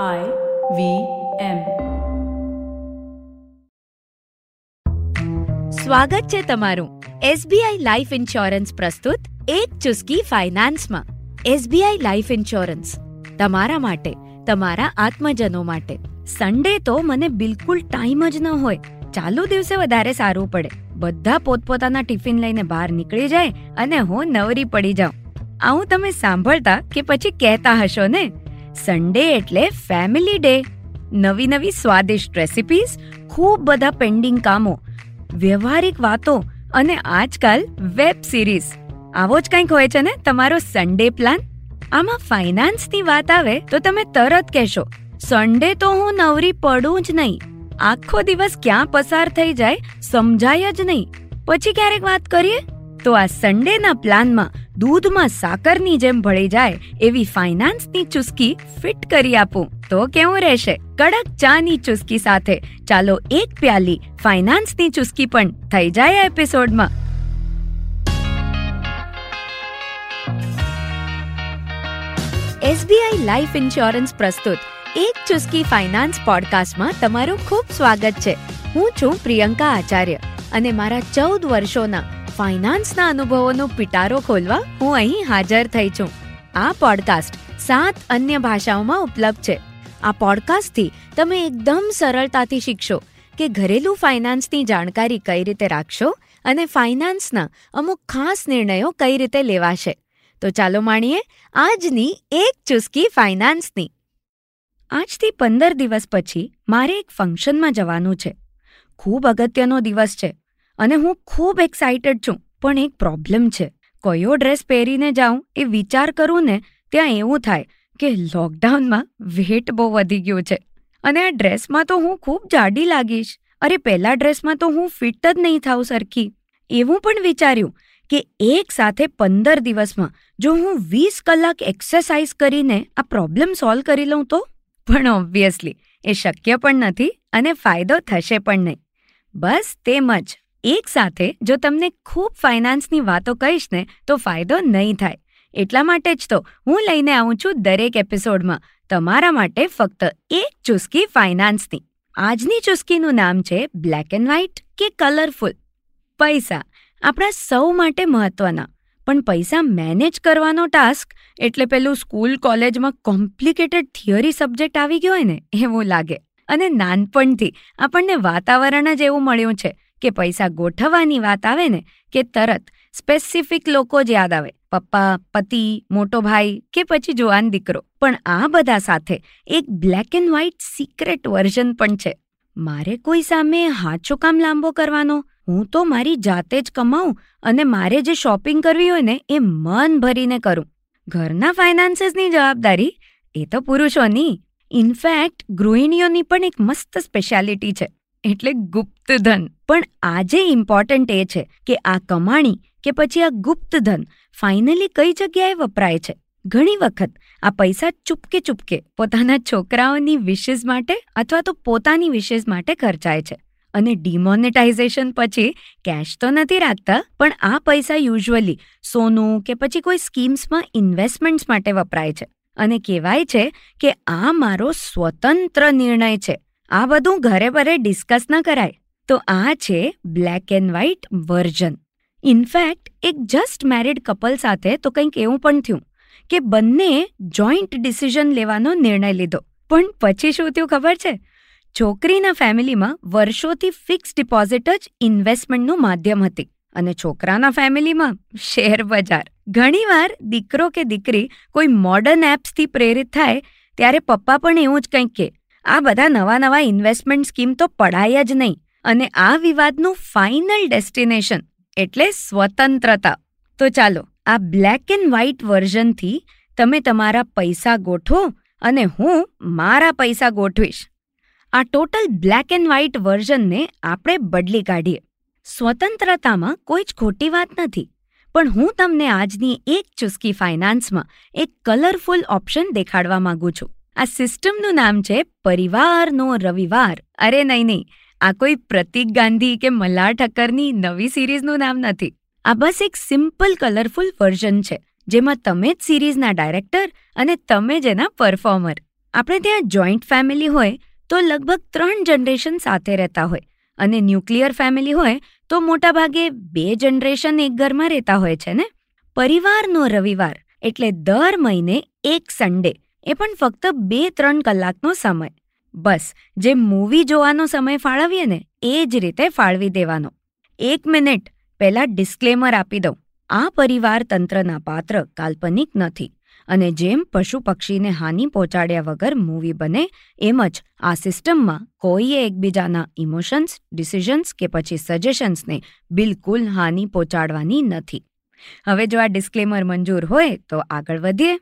I V M. સ્વાગત છે તમારું એસબીઆઈ લાઈફ ઇન્સ્યોરન્સ પ્રસ્તુત એક ચુસ્કી ફાઇનાન્સમાં. એસબીઆઈ લાઈફ ઇન્સ્યોરન્સ તમારા માટે, તમારા આત્મજનો માટે. સન્ડે તો મને બિલકુલ ટાઈમ જ ન હોય. ચાલુ દિવસે વધારે સારું પડે. બધા પોતપોતાના ટિફિન લઈને બહાર નીકળી જાય અને હું નવરી પડી જાઉં. આવું તમે સાંભળતા કે પછી કહેતા હશો ને? સન્ડે એટલે ફેમિલી ડે નવી નવી સ્વાદિષ્ટ રેસિપીઝ ખૂબ બધા પેન્ડિંગ કામો, વ્યવહારિક વાતો અને આજકાલ વેબ સિરીઝ આવો જ કંઈક હોય છે ને તમારો સન્ડે પ્લાન આમાં ફાઇનાન્સની વાત આવે તો તમે તરત કહેશો સન્ડે તો હું નવરી પડું જ નહીં. આખો દિવસ ક્યાં પસાર થઈ જાય સમજાય જ નહીં. પછી ક્યારેક વાત કરીએ? તો આ સન્ડેના પ્લાનમાં દૂધમાં સાકરની જેમ ભળી જાય એવી ફાઇનાન્સની ચુસ્કી ફિટ કરી આપું. તો કેવું રહેશે? કડક ચાની ચુસ્કી સાથે. ચાલો એક પ્યાલી ફાઇનાન્સની ચુસ્કી પણ થઈ જાય એપિસોડમાં એસબીઆઈ લાઈફ ઇન્સ્યોરન્સ પ્રસ્તુત. એક ચુસ્કી ફાઇનાન્સ પોડકાસ્ટમાં તમારું ખૂબ સ્વાગત છે. હું છું પ્રિયંકા આચાર્ય અને મારા ચૌદ વર્ષોના ફાઇનાન્સના અનુભવોનો પિટારો ખોલવા હું અહીં હાજર થઈ છું. આ પોડકાસ્ટ સાત અન્ય ભાષાઓમાં ઉપલબ્ધ છે. આ પોડકાસ્ટથી તમે એકદમ સરળતાથી શીખશો કે ઘરેલું ફાઇનાન્સની જાણકારી કઈ રીતે રાખશો અને ફાઇનાન્સના અમુક ખાસ નિર્ણયો કઈ રીતે લેવાશે. તો ચાલો માણીએ આજની એક ચુસ્કી ફાઇનાન્સની. આજથી પંદર દિવસ પછી મારે એક ફંક્શનમાં જવાનું છે. ખૂબ અગત્યનો દિવસ છે અને હું ખૂબ એક્સાઇટેડ છું. પણ એક પ્રોબ્લેમ છે. કયો ડ્રેસ પહેરીને જાઉં એ વિચાર કરું ને ત્યાં એવું થાય કે લોકડાઉનમાં વેટ બહુ વધી ગયું છે. અને આ ડ્રેસમાં તો હું ખૂબ જાડી લાગીશ. અરે પહેલા ડ્રેસમાં તો હું ફિટ જ નહીં થાઉં સરખી. એવું પણ વિચાર્યું કે એક સાથે પંદર દિવસમાં જો હું વીસ કલાક એક્સરસાઇઝ કરીને આ પ્રોબ્લેમ સોલ્વ કરી લઉં તો? પણ ઓબ્વિયસલી એ શક્ય પણ નથી અને ફાયદો થશે પણ નહીં. બસ તેમ જ એક સાથે, જો તમને ખૂબ ફાઇનાન્સની વાતો કહીશ ને, તો ફાયદો નહીં થાય. એટલા માટે જ તો હું લઈને આવું છું દરેક એપિસોડમાં. તમારા માટે ફક્ત એક ચુસ્કી ફાઇનાન્સની. આજની ચુસ્કીનું નામ છે બ્લેક એન્ડ વ્હાઇટ કે કલરફુલ. પૈસા. આપણા સૌ માટે મહત્વના. પણ પૈસા મેનેજ કરવાનો ટાસ્ક, એટલે પેલું સ્કૂલ, કોલેજમાં કોમ્પ્લિકેટેડ થિયરી સબ્જેક્ટ આવી ગયો હોય ને, એવું લાગે. અને નાનપણથી આપણને વાતાવરણ જ એવું મળ્યું છે કે પૈસા ગોઠવવાની વાત આવે ને કે તરત સ્પેસિફિક લોકો જ યાદ આવે. પપ્પા, પતિ, મોટો ભાઈ કે પછી જુવાન દીકરો. પણ આ બધા સાથે એક black and white secret version પણ છે. મારે કોઈ સામે હાચો કામ લાંબો કરવાનો? હું તો મારી જાતે જ કમાઉં અને મારે જે શોપિંગ કરવી હોય ને એ મન ભરીને કરું. ઘરના ફાઇનાન્સીસની જવાબદારી એ તો પુરુષોની. ઇનફેક્ટ ગૃહિણીઓની પણ એક મસ્ત સ્પેશિયાલિટી છે, એટલે ગુપ્તધન. પણ આજે ઇમ્પોર્ટન્ટ એ છે કે આ કમાણી કે પછી આ ગુપ્તધન ફાઇનલી કઈ જગ્યાએ વપરાય છે? ઘણી વખત આ પૈસા ચૂપકે ચૂપકે પોતાના છોકરાઓની વિશેષ માટે અથવા તો પોતાની વિશેષ માટે ખર્ચાય છે. અને ડિમોનેટાઇઝેશન પછી કેશ તો નથી રાખતા, પણ આ પૈસા યુઝ્યુઅલી સોનું કે પછી કોઈ સ્કીમ્સમાં ઇન્વેસ્ટમેન્ટ્સ માટે વપરાય છે. અને કહેવાય છે કે આ મારો સ્વતંત્ર નિર્ણય છે. આ બધું ઘરે બરે ડિસ્કસ ન કરાય. તો આ છે black and white version in fact એક જસ્ટ મેરિડ કપલ સાથે તો કંઈક એવું પણ થયું કે બંને જોઈન્ટ ડિસિઝન લેવાનો નિર્ણય લીધો. પણ પછી શું થયું ખબર છે? છોકરીના ફેમિલીમાં વર્ષોથી ફિક્સ ડિપોઝિટ જ ઇન્વેસ્ટમેન્ટનું માધ્યમ હતી અને છોકરાના ફેમિલીમાં શેર બજાર. ઘણીવાર દીકરો કે દીકરી કોઈ મોડર્ન એપ્સથી પ્રેરિત થાય, ત્યારે પપ્પા પણ એવું જ કંઈક કે, આ બધા નવા નવા ઇન્વેસ્ટમેન્ટ સ્કીમ તો પડાય જ નહીં અને આ વિવાદનું ફાઇનલ ડેસ્ટિનેશન એટલે સ્વતંત્રતા. તો ચાલો, આ બ્લેક એન્ડ વ્હાઇટ વર્ઝનથી તમે તમારા પૈસા ગોઠવો અને હું મારા પૈસા ગોઠવીશ. આ ટોટલ બ્લેક એન્ડ વ્હાઇટ વર્ઝનને આપણે બદલી કાઢીએ. સ્વતંત્રતામાં કોઈ જ ખોટી વાત નથી. પણ હું તમને આજની એક ચુસ્કી ફાઇનાન્સમાં એક કલરફુલ ઓપ્શન દેખાડવા માંગુ છું. આ સિસ્ટમનું નામ છે પરિવારનો રવિવાર. અરે નહીં નહીં. આ કોઈ પ્રતિક ગાંધી કે મલ્હાર ઠક્કરની નવી સિરીઝનું નામ નથી. આ બસ એક સિમ્પલ કલરફુલ વર્ઝન છે, જેમાં તમે જ સિરીઝના ડાયરેક્ટર અને તમે જ એના પરફોર્મર. આપણે ત્યાં જોઈન્ટ ફેમિલી હોય તો લગભગ ત્રણ જનરેશન સાથે રહેતા હોય અને ન્યુક્લિયર ફેમિલી હોય તો મોટાભાગે બે જનરેશન એક ઘરમાં રહેતા હોય છે ને? પરિવારનો રવિવાર એટલે દર મહિને એક સન્ડે એ પણ ફક્ત બે ત્રણ કલાકનો સમય. બસ, જે મૂવી જોવાનો સમય ફાળવીએ ને, એ જ રીતે ફાળવી દેવાનો. એક મિનિટ, પહેલાં ડિસ્ક્લેમર આપી દઉં. આ પરિવાર તંત્રના પાત્ર કાલ્પનિક નથી. અને જેમ પશુ પક્ષીને હાનિ પહોંચાડ્યા વગર મૂવી બને, એમ જ આ સિસ્ટમમાં કોઈએ એકબીજાના ઇમોશન્સ, ડિસિઝન્સ કે પછી સજેશન્સને બિલકુલ હાનિ પહોંચાડવાની નથી. હવે જો આ ડિસ્ક્લેમર મંજૂર હોય, તો આગળ વધીએ.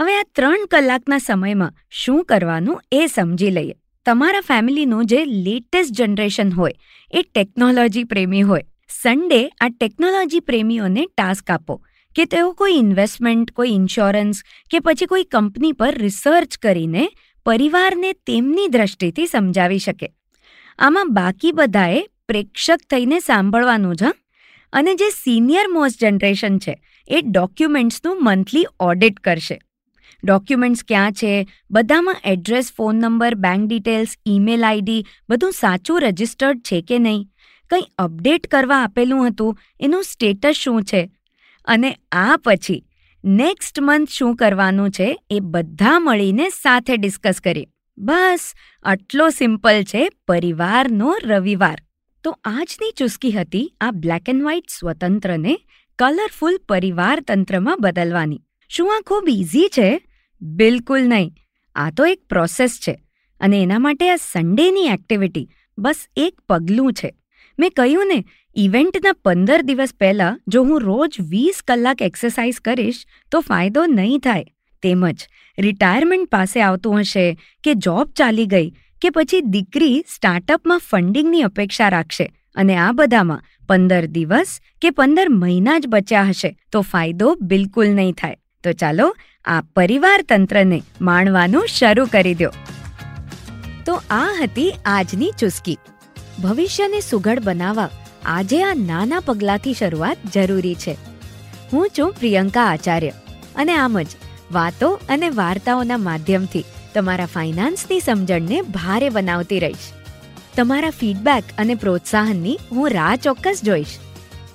હવે આ ત્રણ કલાકના સમયમાં શું કરવાનું એ સમજી લઈએ. તમારા ફેમિલીનું જે લેટેસ્ટ જનરેશન હોય, એ ટેકનોલોજી પ્રેમી હોય. સન્ડે આ ટેકનોલોજી પ્રેમીઓને ટાસ્ક આપો. કે તેઓ કોઈ ઇન્વેસ્ટમેન્ટ કોઈ ઇન્સ્યોરન્સ કે પછી કોઈ કંપની પર રિસર્ચ કરીને પરિવારને તેમની દ્રષ્ટિથી સમજાવી શકે. આમાં બાકી બધાએ પ્રેક્ષક થઈને સાંભળવાનું જ અને જે સિનિયર મોસ્ટ જનરેશન છે, એ ડોક્યુમેન્ટ્સનું મંથલી ઓડિટ કરશે. ડોક્યુમેન્ટ્સ ક્યાં છે, બધામાં address phone number bank details email ID બધું સાચું રજિસ્ટર્ડ છે કે નહીં? કંઈ અપડેટ કરવા આપેલું હતું? એનું સ્ટેટસ શું છે? અને આ પછી નેક્સ્ટ મંથ શું કરવાનું છે એ બધા મળીને સાથે ડિસ્કસ કરીએ. બસ, આટલો સિમ્પલ છે પરિવારનો રવિવાર. તો આજની ચુસ્કી હતી આ બ્લેક એન્ડ વ્હાઇટ સ્વતંત્રને કલરફુલ પરિવાર તંત્રમાં બદલવાની. શું આ ખૂબ ઇઝી છે? બિલકુલ નહીં. આ તો એક પ્રોસેસ છે અને એના માટે આ સન્ડેની એક્ટિવિટી બસ એક પગલું છે. મેં કહ્યું ને, ઇવેન્ટના પંદર દિવસ પહેલાં જો હું રોજ વીસ કલાક એક્સરસાઇઝ કરીશ, તો ફાયદો નહીં થાય. તેમજ, રિટાયરમેન્ટ પાસે આવતું હશે કે જોબ ચાલી ગઈ કે પછી દીકરી સ્ટાર્ટઅપમાં ફંડિંગની અપેક્ષા રાખશે અને આ બધામાં પંદર દિવસ કે પંદર મહિના જ બચ્યા હશે, તો ફાયદો બિલકુલ નહીં થાય. તો ચાલો, આ પરિવાર તંત્રને માણવાનું શરૂ કરી દો તો આ હતી આજની ચુસ્કી. ભવિષ્યને સુઘડ બનાવવા આજે આ નાના પગલાંથી શરૂઆત જરૂરી છે. હું છું પ્રિયંકા આચાર્ય અને આમ જ વાતો અને વાર્તાઓના માધ્યમથી તમારા ફાઇનાન્સની સમજણને ભારે બનાવતી રહીશ. તમારા ફીડબેક અને પ્રોત્સાહનની હું રાહ ચોક્કસ જોઈશ.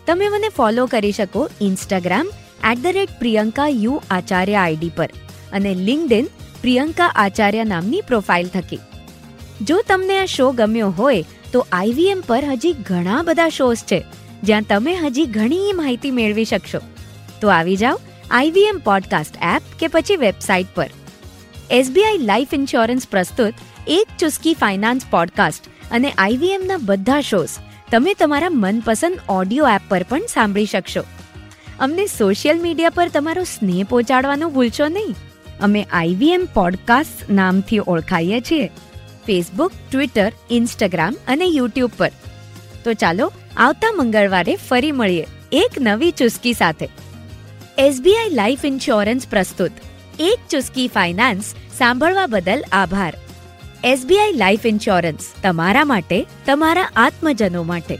તમે મને ફોલો કરી શકો Instagram at the rate Priyanka U Acharya ID પર અને લિંકડિન પ્રિયંકા આચાર્ય નામની પ્રોફાઇલ થકી. જો તમને આ શો ગમ્યો હોય તો આઈવીએમ પર હજી ઘણા બધા શોઝ છે, જ્યાં તમે હજી ઘણી માહિતી મેળવી શકશો. તો આવી જાઓ આઈવીએમ પોડકાસ્ટ એપ કે પછી વેબસાઇટ પર. એસબીઆઈ લાઈફ ઇન્સ્યોરન્સ પ્રસ્તુત એક ચુસ્કી ફાઇનાન્સ પોડકાસ્ટ અને આઈવીએમના બધા શોઝ તમે તમારા મનપસંદ ઓડિયો એપ પર પણ સાંભળી શકશો. અમને સોશિયલ મીડિયા પર તમારો સ્નેહ પહોંચાડવાનું ભૂલશો નહીં. અમે આઈવીએમ પોડકાસ્ટ નામથી ઓળખાઈએ છીએ. ફેસબુક ટ્વિટર ઇન્સ્ટાગ્રામ અને યુટ્યુબ પર. તો ચાલો, આવતા મંગળવારે ફરી મળીએ એક નવી ચુસ્કી સાથે. એસબીઆઈ લાઈફ ઇન્સ્યોરન્સ પ્રસ્તુત. એક ચુસ્કી ફાઇનાન્સ સાંભળવા બદલ આભાર. એસબીઆઈ લાઈફ ઇન્સ્યોરન્સ તમારા માટે, તમારા આત્મજનો માટે.